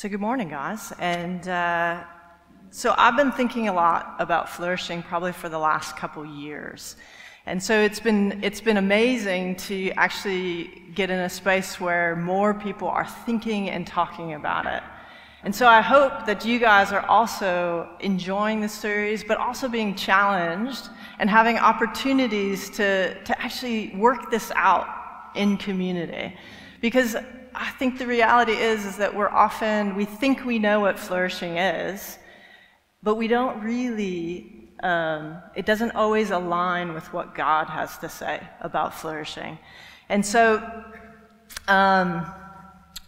So, good morning, guys. And uh, so, I've been thinking a lot about flourishing probably for the last couple years. And so, it's been, it's been amazing to actually get in a space where more people are thinking and talking about it. And so, I hope that you guys are also enjoying the series, but also being challenged and having opportunities to, to actually work this out in community. Because I think the reality is, is that we're often, we think we know what flourishing is, but we don't really, um, it doesn't always align with what God has to say about flourishing. And so, um,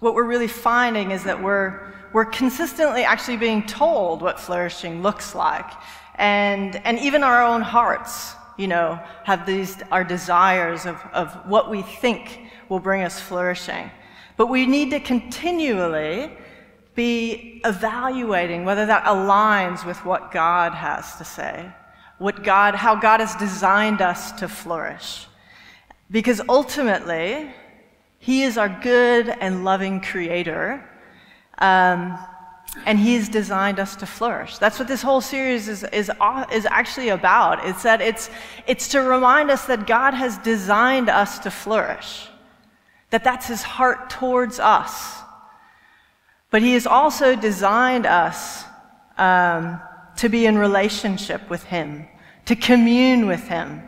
what we're really finding is that we're, we're consistently actually being told what flourishing looks like. And, and even our own hearts, you know, have these, our desires of, of what we think will bring us flourishing. But we need to continually be evaluating whether that aligns with what God has to say, what God, how God has designed us to flourish. Because ultimately, He is our good and loving creator, um, and He's designed us to flourish. That's what this whole series is, is, is actually about. It's that it's, it's to remind us that God has designed us to flourish that that's his heart towards us. But he has also designed us um, to be in relationship with him, to commune with him.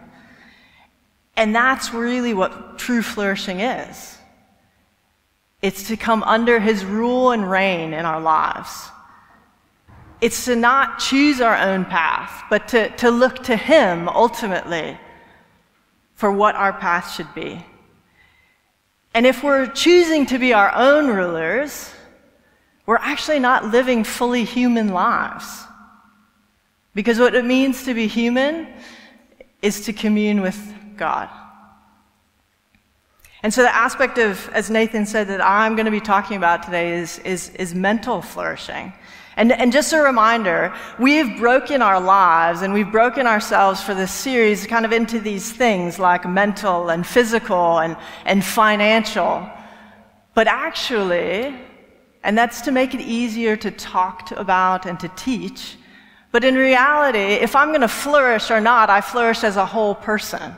And that's really what true flourishing is. It's to come under his rule and reign in our lives. It's to not choose our own path, but to, to look to him ultimately for what our path should be. And if we're choosing to be our own rulers, we're actually not living fully human lives. Because what it means to be human is to commune with God. And so, the aspect of, as Nathan said, that I'm going to be talking about today is, is, is mental flourishing. And, and just a reminder, we've broken our lives and we've broken ourselves for this series kind of into these things like mental and physical and, and financial. But actually, and that's to make it easier to talk to about and to teach. But in reality, if I'm going to flourish or not, I flourish as a whole person.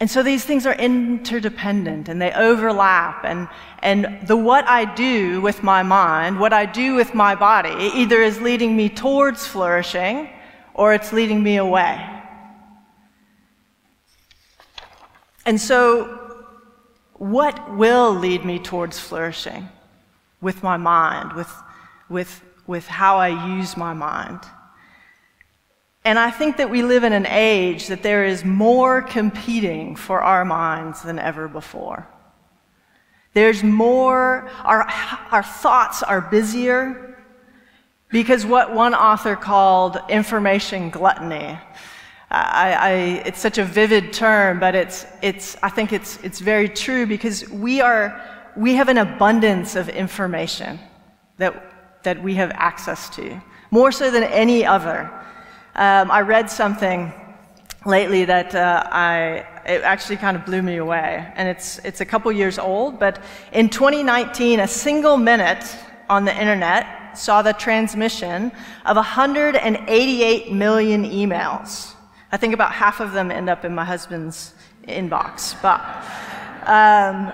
And so these things are interdependent and they overlap. And, and the what I do with my mind, what I do with my body, either is leading me towards flourishing or it's leading me away. And so, what will lead me towards flourishing with my mind, with, with, with how I use my mind? And I think that we live in an age that there is more competing for our minds than ever before. There's more, our, our thoughts are busier because what one author called information gluttony. I, I, it's such a vivid term, but it's, it's, I think it's, it's very true because we, are, we have an abundance of information that, that we have access to, more so than any other. Um, I read something lately that uh, I, it actually kind of blew me away. And it's, it's a couple years old, but in 2019, a single minute on the internet saw the transmission of 188 million emails. I think about half of them end up in my husband's inbox. But um,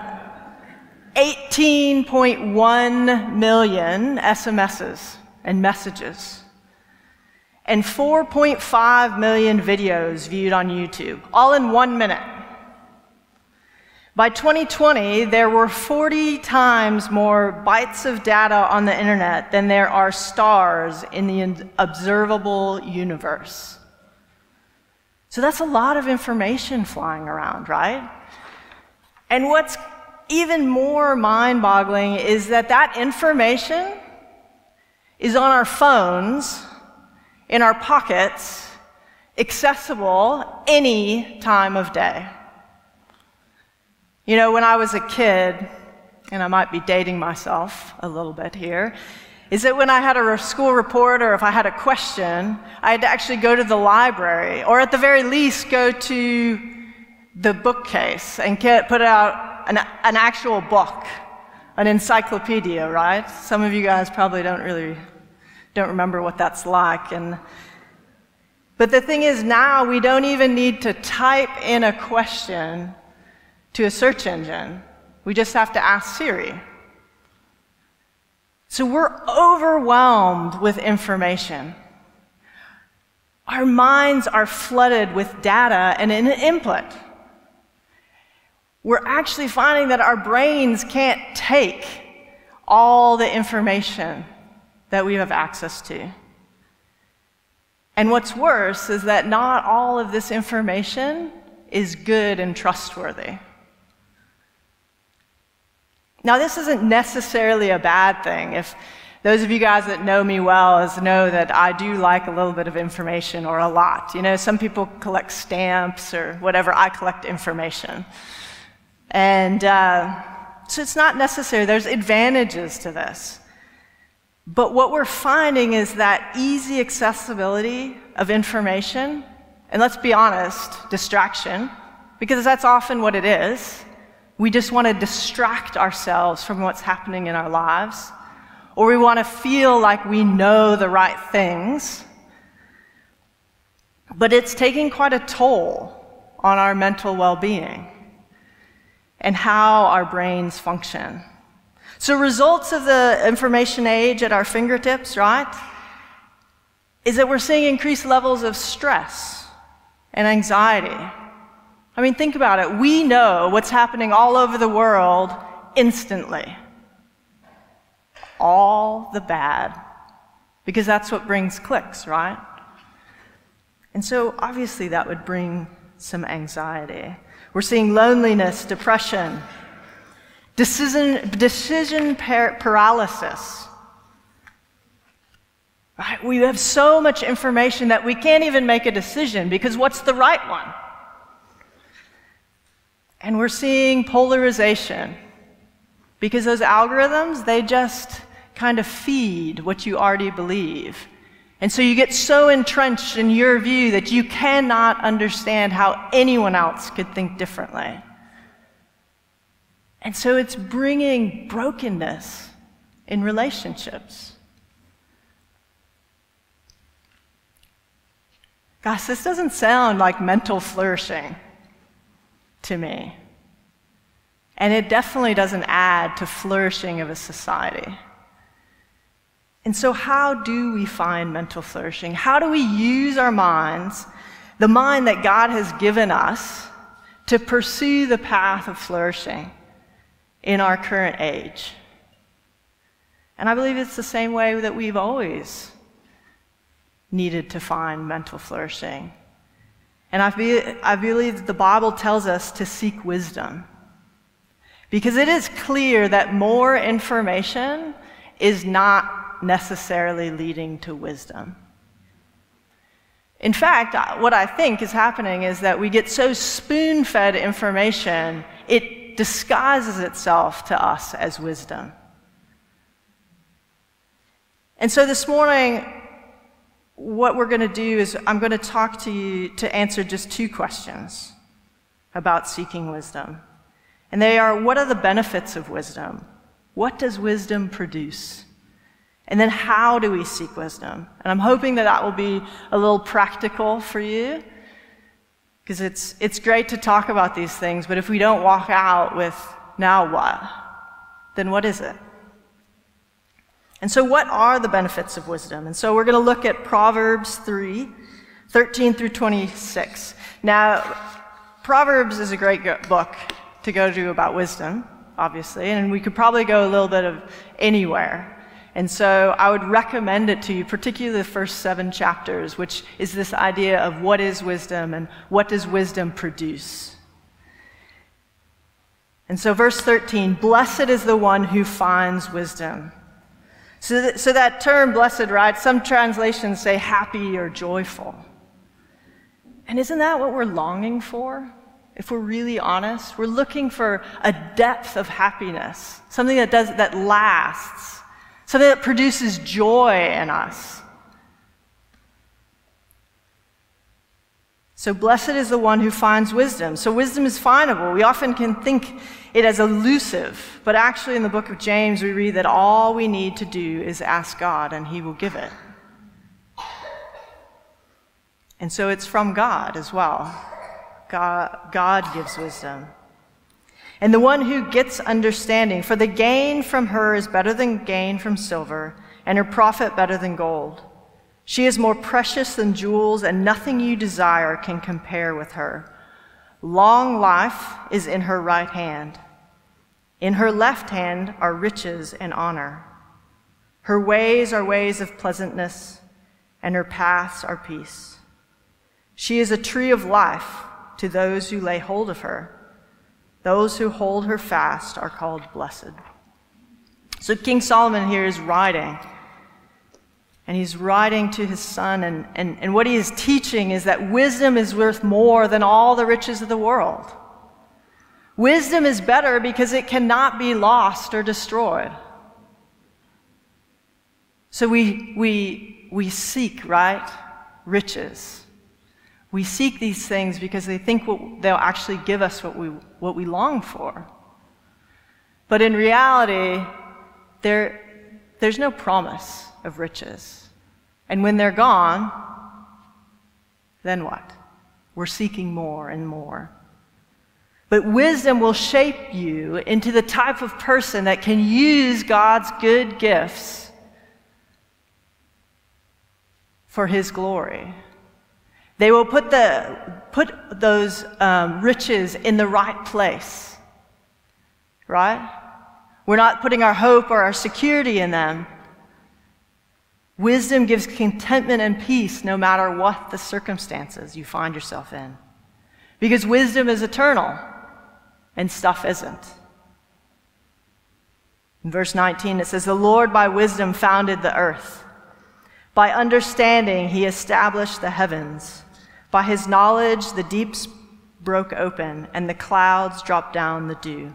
18.1 million SMSs and messages and 4.5 million videos viewed on YouTube, all in one minute. By 2020, there were 40 times more bytes of data on the internet than there are stars in the observable universe. So that's a lot of information flying around, right? And what's even more mind boggling is that that information is on our phones in our pockets, accessible any time of day. You know, when I was a kid, and I might be dating myself a little bit here, is that when I had a school report or if I had a question, I had to actually go to the library, or at the very least, go to the bookcase and get, put out an, an actual book an encyclopedia, right? Some of you guys probably don't really don't remember what that's like and but the thing is now we don't even need to type in a question to a search engine. We just have to ask Siri. So we're overwhelmed with information. Our minds are flooded with data and an input. We're actually finding that our brains can't take all the information that we have access to. And what's worse is that not all of this information is good and trustworthy. Now, this isn't necessarily a bad thing. If those of you guys that know me well know that I do like a little bit of information or a lot. You know, some people collect stamps or whatever. I collect information. And uh, so it's not necessary. There's advantages to this. But what we're finding is that easy accessibility of information, and let's be honest, distraction, because that's often what it is. We just want to distract ourselves from what's happening in our lives, or we want to feel like we know the right things. But it's taking quite a toll on our mental well being and how our brains function. So, results of the information age at our fingertips, right, is that we're seeing increased levels of stress and anxiety. I mean, think about it. We know what's happening all over the world instantly. All the bad, because that's what brings clicks, right? And so, obviously, that would bring some anxiety. We're seeing loneliness, depression, Decision, decision par- paralysis. Right? We have so much information that we can't even make a decision because what's the right one? And we're seeing polarization because those algorithms, they just kind of feed what you already believe. And so you get so entrenched in your view that you cannot understand how anyone else could think differently. And so it's bringing brokenness in relationships. Gosh, this doesn't sound like mental flourishing to me. And it definitely doesn't add to flourishing of a society. And so, how do we find mental flourishing? How do we use our minds, the mind that God has given us, to pursue the path of flourishing? In our current age. And I believe it's the same way that we've always needed to find mental flourishing. And I, be, I believe the Bible tells us to seek wisdom. Because it is clear that more information is not necessarily leading to wisdom. In fact, what I think is happening is that we get so spoon fed information, it disguises itself to us as wisdom. And so this morning, what we're going to do is I'm going to talk to you to answer just two questions about seeking wisdom. And they are what are the benefits of wisdom? What does wisdom produce? And then how do we seek wisdom? And I'm hoping that that will be a little practical for you because it's, it's great to talk about these things, but if we don't walk out with now what, then what is it? And so, what are the benefits of wisdom? And so, we're going to look at Proverbs 3 13 through 26. Now, Proverbs is a great book to go to about wisdom, obviously, and we could probably go a little bit of anywhere. And so I would recommend it to you, particularly the first seven chapters, which is this idea of what is wisdom and what does wisdom produce. And so, verse 13 Blessed is the one who finds wisdom. So, that, so that term, blessed, right? Some translations say happy or joyful. And isn't that what we're longing for? If we're really honest, we're looking for a depth of happiness, something that does that lasts something that it produces joy in us. So blessed is the one who finds wisdom. So wisdom is findable. We often can think it as elusive, but actually in the book of James we read that all we need to do is ask God and he will give it. And so it's from God as well. God, God gives wisdom. And the one who gets understanding, for the gain from her is better than gain from silver, and her profit better than gold. She is more precious than jewels, and nothing you desire can compare with her. Long life is in her right hand. In her left hand are riches and honor. Her ways are ways of pleasantness, and her paths are peace. She is a tree of life to those who lay hold of her. Those who hold her fast are called blessed. So King Solomon here is writing and he's writing to his son, and, and, and what he is teaching is that wisdom is worth more than all the riches of the world. Wisdom is better because it cannot be lost or destroyed. So we, we, we seek, right? Riches. We seek these things because they think they'll actually give us what we, what we long for. But in reality, there, there's no promise of riches. And when they're gone, then what? We're seeking more and more. But wisdom will shape you into the type of person that can use God's good gifts for His glory. They will put, the, put those um, riches in the right place, right? We're not putting our hope or our security in them. Wisdom gives contentment and peace no matter what the circumstances you find yourself in. Because wisdom is eternal and stuff isn't. In verse 19, it says, The Lord by wisdom founded the earth. By understanding, he established the heavens. By his knowledge, the deeps broke open, and the clouds dropped down the dew.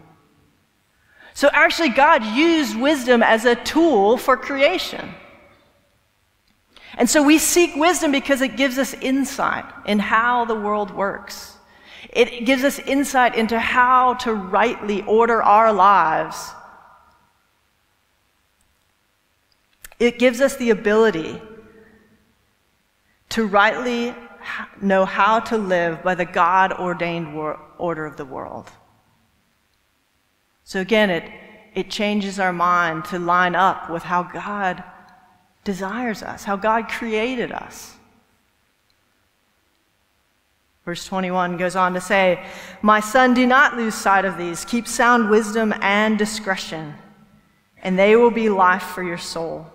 So actually, God used wisdom as a tool for creation. And so we seek wisdom because it gives us insight in how the world works. It gives us insight into how to rightly order our lives. It gives us the ability to rightly know how to live by the God ordained order of the world. So again, it, it changes our mind to line up with how God desires us, how God created us. Verse 21 goes on to say, My son, do not lose sight of these. Keep sound wisdom and discretion, and they will be life for your soul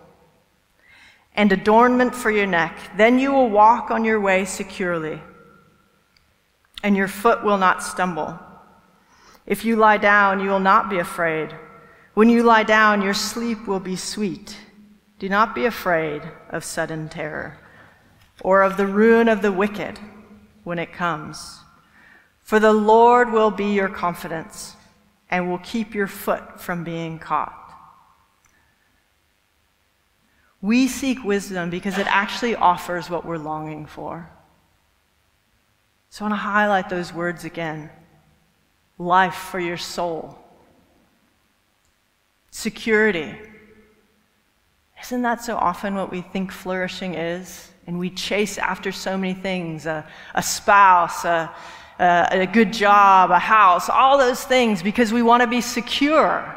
and adornment for your neck. Then you will walk on your way securely, and your foot will not stumble. If you lie down, you will not be afraid. When you lie down, your sleep will be sweet. Do not be afraid of sudden terror or of the ruin of the wicked when it comes. For the Lord will be your confidence and will keep your foot from being caught. We seek wisdom because it actually offers what we're longing for. So I want to highlight those words again life for your soul, security isn't that so often what we think flourishing is? And we chase after so many things a, a spouse, a, a, a good job, a house, all those things because we want to be secure.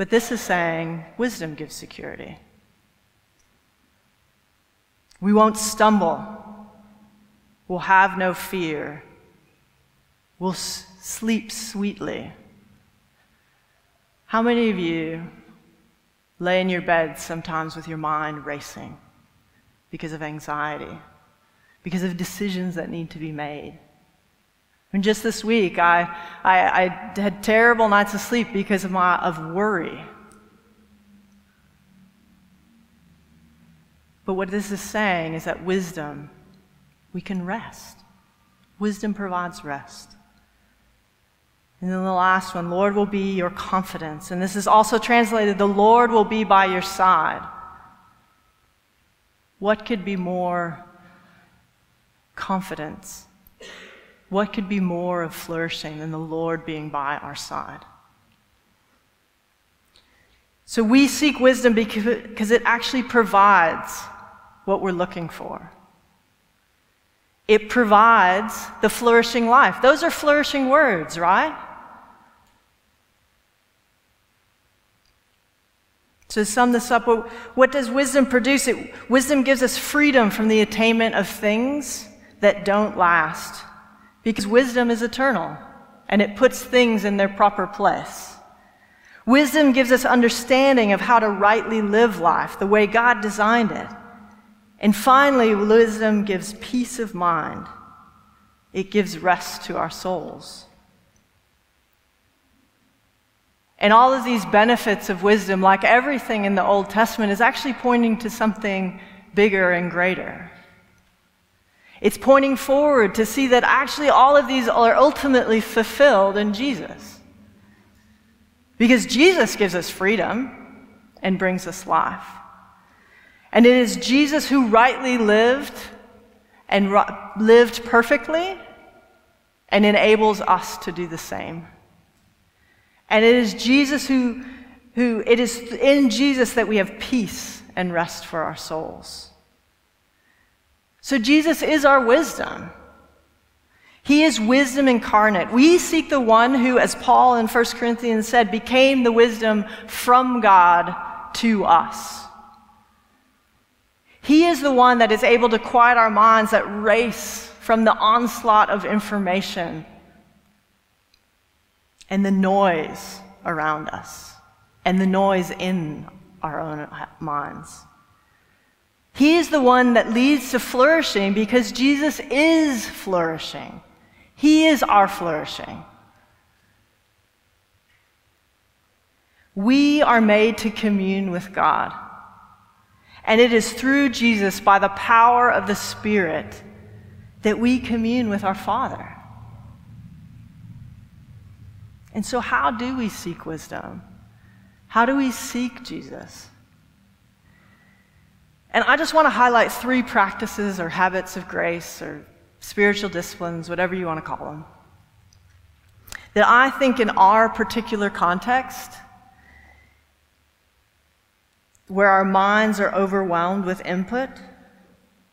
But this is saying wisdom gives security. We won't stumble. We'll have no fear. We'll s- sleep sweetly. How many of you lay in your bed sometimes with your mind racing because of anxiety, because of decisions that need to be made? And just this week, I, I, I had terrible nights of sleep because of, my, of worry. But what this is saying is that wisdom, we can rest. Wisdom provides rest. And then the last one, Lord will be your confidence. And this is also translated, the Lord will be by your side. What could be more confidence. What could be more of flourishing than the Lord being by our side? So we seek wisdom because it actually provides what we're looking for. It provides the flourishing life. Those are flourishing words, right? To sum this up, what does wisdom produce? It, wisdom gives us freedom from the attainment of things that don't last, because wisdom is eternal and it puts things in their proper place. Wisdom gives us understanding of how to rightly live life the way God designed it. And finally, wisdom gives peace of mind, it gives rest to our souls. And all of these benefits of wisdom, like everything in the Old Testament, is actually pointing to something bigger and greater. It's pointing forward to see that actually all of these are ultimately fulfilled in Jesus. Because Jesus gives us freedom and brings us life. And it is Jesus who rightly lived and lived perfectly and enables us to do the same. And it is Jesus who, who, it is in Jesus that we have peace and rest for our souls. So Jesus is our wisdom. He is wisdom incarnate. We seek the one who, as Paul in 1 Corinthians said, became the wisdom from God to us. He is the one that is able to quiet our minds that race from the onslaught of information and the noise around us and the noise in our own minds. He is the one that leads to flourishing because Jesus is flourishing. He is our flourishing. We are made to commune with God. And it is through Jesus, by the power of the Spirit, that we commune with our Father. And so, how do we seek wisdom? How do we seek Jesus? And I just want to highlight three practices or habits of grace or spiritual disciplines, whatever you want to call them, that I think in our particular context, where our minds are overwhelmed with input,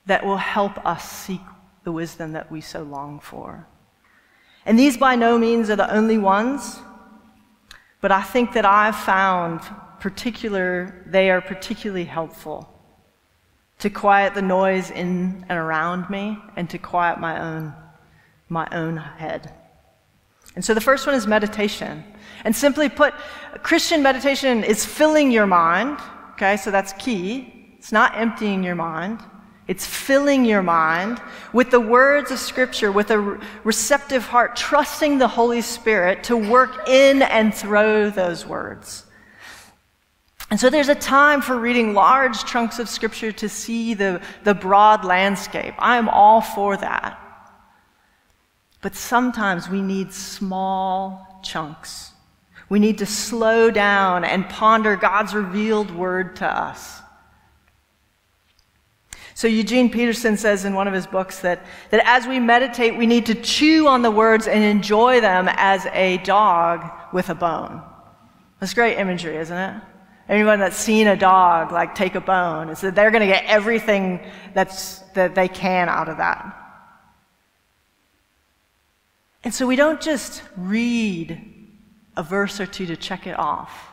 that will help us seek the wisdom that we so long for. And these by no means are the only ones, but I think that I've found particular, they are particularly helpful to quiet the noise in and around me and to quiet my own, my own head. And so the first one is meditation. And simply put, Christian meditation is filling your mind, okay, so that's key. It's not emptying your mind. It's filling your mind with the words of Scripture, with a receptive heart, trusting the Holy Spirit to work in and through those words. And so there's a time for reading large chunks of Scripture to see the, the broad landscape. I am all for that. But sometimes we need small chunks. We need to slow down and ponder God's revealed word to us. So Eugene Peterson says in one of his books that, that as we meditate, we need to chew on the words and enjoy them as a dog with a bone. That's great imagery, isn't it? Anyone that's seen a dog like take a bone is that they're going to get everything that's, that they can out of that. And so we don't just read a verse or two to check it off,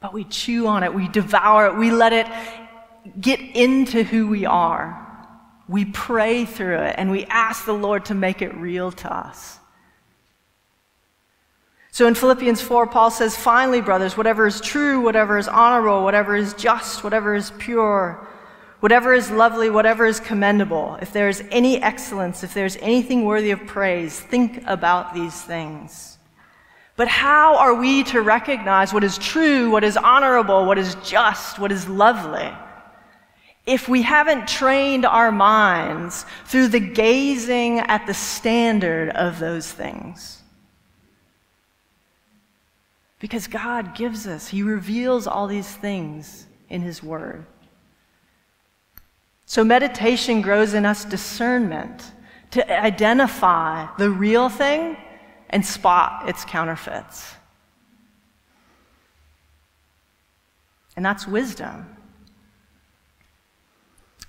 but we chew on it, we devour it, we let it get into who we are. We pray through it and we ask the Lord to make it real to us. So in Philippians 4, Paul says, Finally, brothers, whatever is true, whatever is honorable, whatever is just, whatever is pure, whatever is lovely, whatever is commendable, if there is any excellence, if there is anything worthy of praise, think about these things. But how are we to recognize what is true, what is honorable, what is just, what is lovely? if we haven't trained our minds through the gazing at the standard of those things. Because God gives us, He reveals all these things in His Word. So meditation grows in us discernment to identify the real thing and spot its counterfeits. And that's wisdom.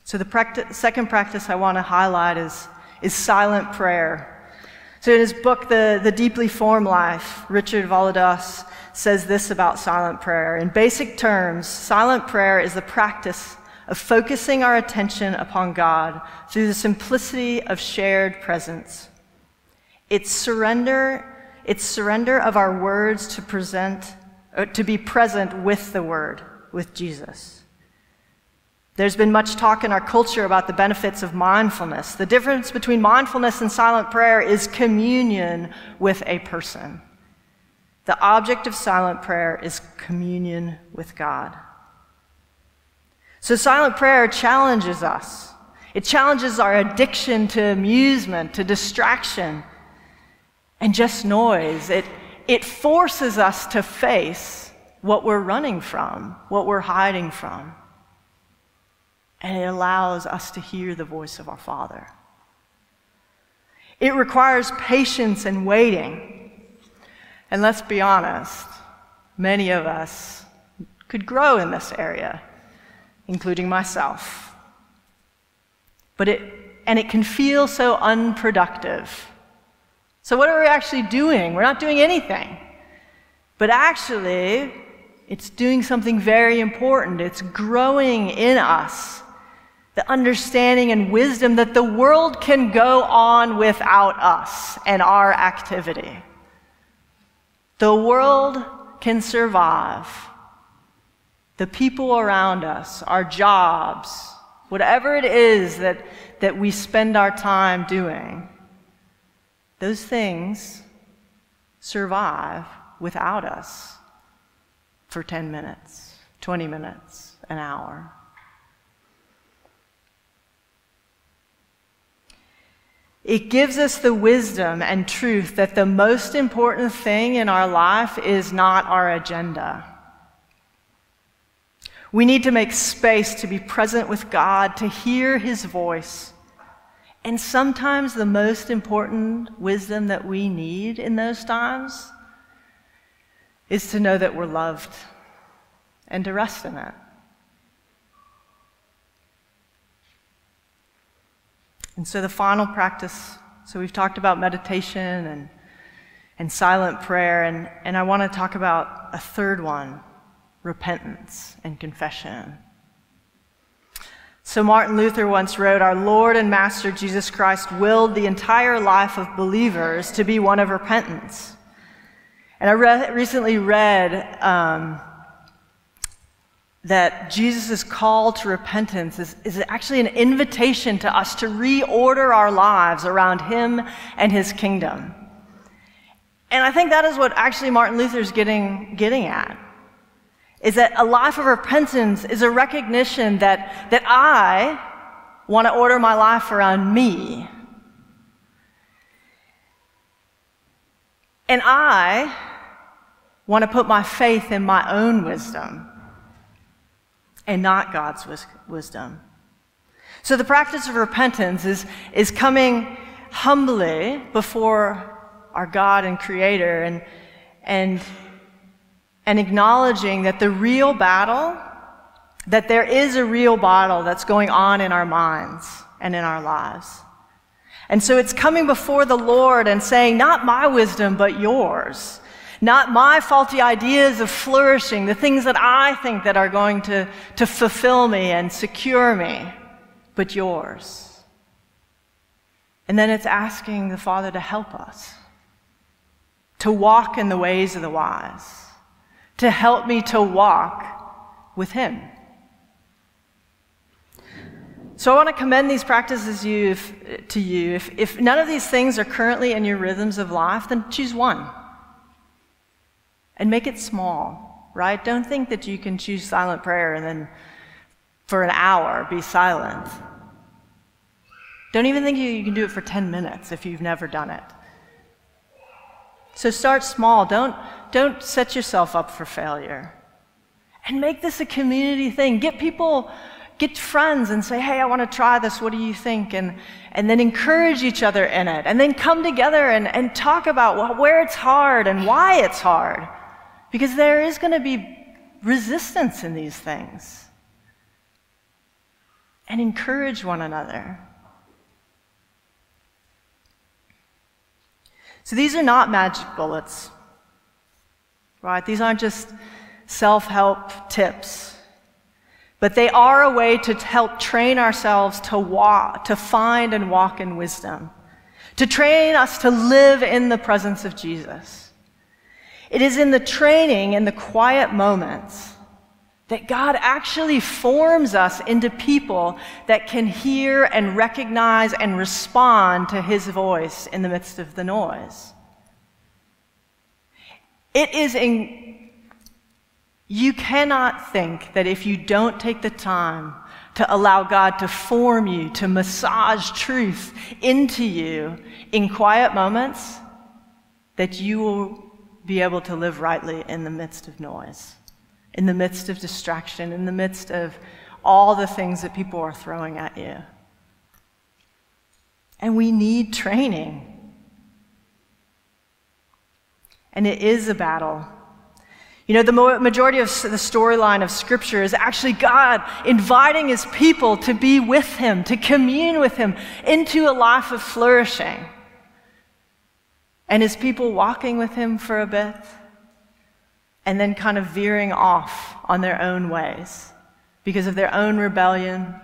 So, the practice, second practice I want to highlight is, is silent prayer. So, in his book, the, the Deeply Formed Life, Richard Villodas says this about silent prayer. In basic terms, silent prayer is the practice of focusing our attention upon God through the simplicity of shared presence. It's surrender, it's surrender of our words to present, uh, to be present with the word with Jesus. There's been much talk in our culture about the benefits of mindfulness. The difference between mindfulness and silent prayer is communion with a person. The object of silent prayer is communion with God. So, silent prayer challenges us. It challenges our addiction to amusement, to distraction, and just noise. It, it forces us to face what we're running from, what we're hiding from. And it allows us to hear the voice of our Father. It requires patience and waiting. And let's be honest, many of us could grow in this area, including myself. But it, and it can feel so unproductive. So, what are we actually doing? We're not doing anything. But actually, it's doing something very important. It's growing in us the understanding and wisdom that the world can go on without us and our activity. The world can survive. The people around us, our jobs, whatever it is that, that we spend our time doing, those things survive without us for 10 minutes, 20 minutes, an hour. It gives us the wisdom and truth that the most important thing in our life is not our agenda. We need to make space to be present with God, to hear His voice. And sometimes the most important wisdom that we need in those times is to know that we're loved and to rest in it. And so the final practice, so we've talked about meditation and, and silent prayer, and, and I want to talk about a third one repentance and confession. So, Martin Luther once wrote Our Lord and Master Jesus Christ willed the entire life of believers to be one of repentance. And I re- recently read um, that Jesus' call to repentance is, is actually an invitation to us to reorder our lives around Him and His kingdom. And I think that is what actually Martin Luther is getting, getting at. Is that a life of repentance is a recognition that, that I want to order my life around me. And I want to put my faith in my own wisdom and not God's wisdom. So the practice of repentance is, is coming humbly before our God and Creator and, and, and acknowledging that the real battle, that there is a real battle that's going on in our minds and in our lives. And so it's coming before the Lord and saying, Not my wisdom, but yours. Not my faulty ideas of flourishing, the things that I think that are going to, to fulfill me and secure me, but yours. And then it's asking the Father to help us, to walk in the ways of the wise, to help me to walk with Him. So I want to commend these practices you, to you. If, if none of these things are currently in your rhythms of life, then choose one and make it small, right? Don't think that you can choose silent prayer and then for an hour be silent. Don't even think you can do it for 10 minutes if you've never done it. So start small. Don't, don't set yourself up for failure. And make this a community thing. Get people, get friends and say, hey, I want to try this. What do you think? And, and then encourage each other in it. And then come together and, and talk about where it's hard and why it's hard. Because there is going to be resistance in these things. And encourage one another. So these are not magic bullets, right? These aren't just self help tips, but they are a way to help train ourselves to walk, to find and walk in wisdom, to train us to live in the presence of Jesus. It is in the training, in the quiet moments, that God actually forms us into people that can hear and recognize and respond to his voice in the midst of the noise. It is in, you cannot think that if you don't take the time to allow God to form you, to massage truth into you in quiet moments, that you will be able to live rightly in the midst of noise in the midst of distraction, in the midst of all the things that people are throwing at you. And we need training. And it is a battle. You know, the majority of the storyline of Scripture is actually God inviting His people to be with Him, to commune with Him into a life of flourishing. And His people walking with Him for a bit and then kind of veering off on their own ways because of their own rebellion,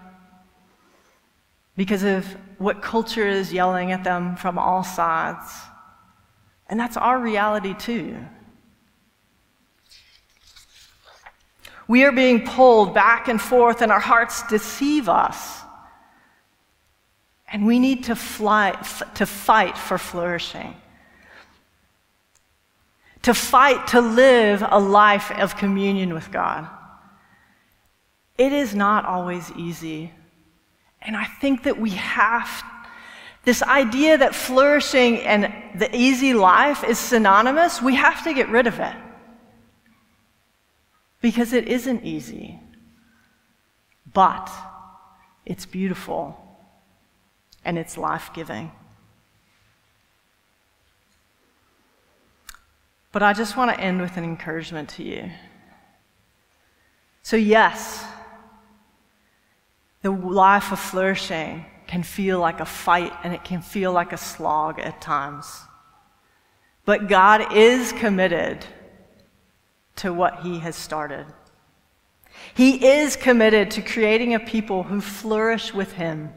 because of what culture is yelling at them from all sides. And that's our reality too. We are being pulled back and forth, and our hearts deceive us. And we need to, fly, to fight for flourishing to fight to live a life of communion with God. It is not always easy. And I think that we have this idea that flourishing and the easy life is synonymous, we have to get rid of it. Because it isn't easy. But it's beautiful and it's life giving. But I just want to end with an encouragement to you. So, yes, the life of flourishing can feel like a fight and it can feel like a slog at times. But God is committed to what He has started. He is committed to creating a people who flourish with Him.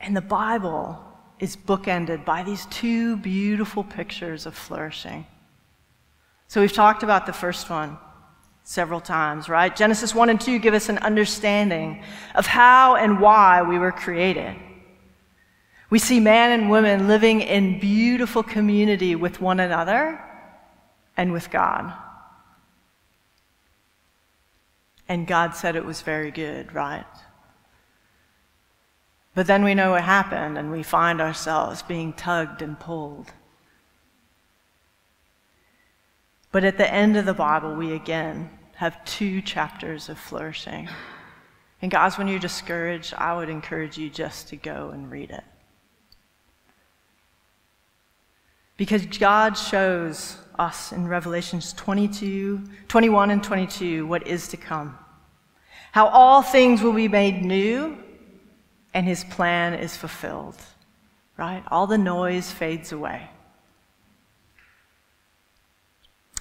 And the Bible is bookended by these two beautiful pictures of flourishing. So we've talked about the first one several times, right? Genesis 1 and 2 give us an understanding of how and why we were created. We see man and woman living in beautiful community with one another and with God. And God said it was very good, right? But then we know what happened and we find ourselves being tugged and pulled. But at the end of the Bible, we again have two chapters of flourishing. And guys, when you're discouraged, I would encourage you just to go and read it. Because God shows us in Revelations 22, 21 and 22 what is to come. How all things will be made new and his plan is fulfilled, right? All the noise fades away.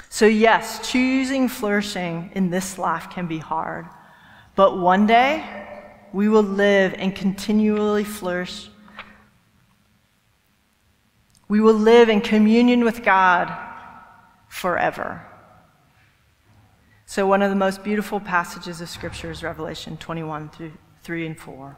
So, yes, choosing flourishing in this life can be hard, but one day we will live and continually flourish. We will live in communion with God forever. So, one of the most beautiful passages of Scripture is Revelation 21 through 3 and 4.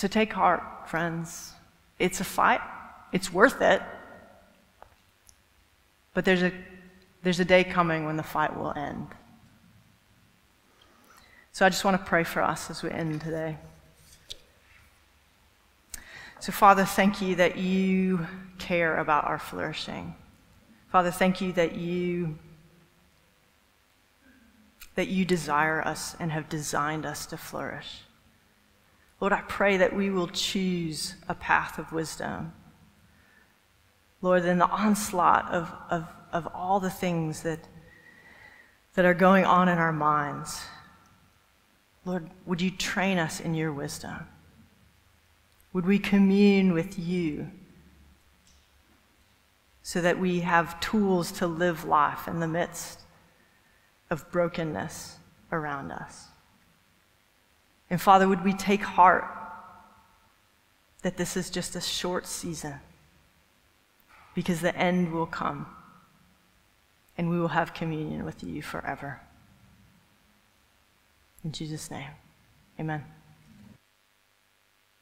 So take heart, friends. It's a fight, it's worth it. But there's a, there's a day coming when the fight will end. So I just want to pray for us as we end today. So, Father, thank you that you care about our flourishing. Father, thank you that you that you desire us and have designed us to flourish. Lord, I pray that we will choose a path of wisdom. Lord, in the onslaught of, of, of all the things that, that are going on in our minds, Lord, would you train us in your wisdom? Would we commune with you so that we have tools to live life in the midst of brokenness around us? And Father, would we take heart that this is just a short season because the end will come and we will have communion with you forever. In Jesus' name, amen.